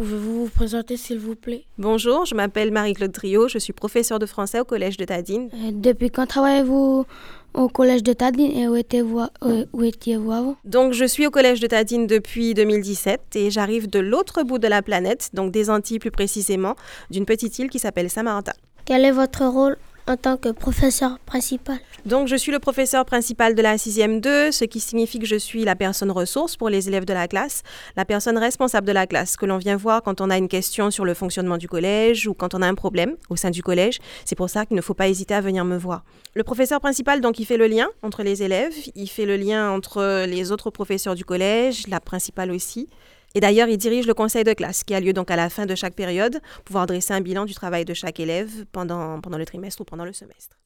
Pouvez-vous vous présenter s'il vous plaît? Bonjour, je m'appelle Marie-Claude Trio, je suis professeure de français au Collège de Tadine. Euh, Depuis quand travaillez-vous au collège de Tadine et où étiez-vous euh, où étiez-vous avant? Donc je suis au Collège de Tadine depuis 2017 et j'arrive de l'autre bout de la planète, donc des Antilles plus précisément, d'une petite île qui s'appelle Saint-Martin. Quel est votre rôle en tant que professeur principal Donc je suis le professeur principal de la 6e 2, ce qui signifie que je suis la personne ressource pour les élèves de la classe, la personne responsable de la classe que l'on vient voir quand on a une question sur le fonctionnement du collège ou quand on a un problème au sein du collège. C'est pour ça qu'il ne faut pas hésiter à venir me voir. Le professeur principal donc il fait le lien entre les élèves, il fait le lien entre les autres professeurs du collège, la principale aussi. Et d'ailleurs, il dirige le conseil de classe qui a lieu donc à la fin de chaque période, pour pouvoir dresser un bilan du travail de chaque élève pendant, pendant le trimestre ou pendant le semestre.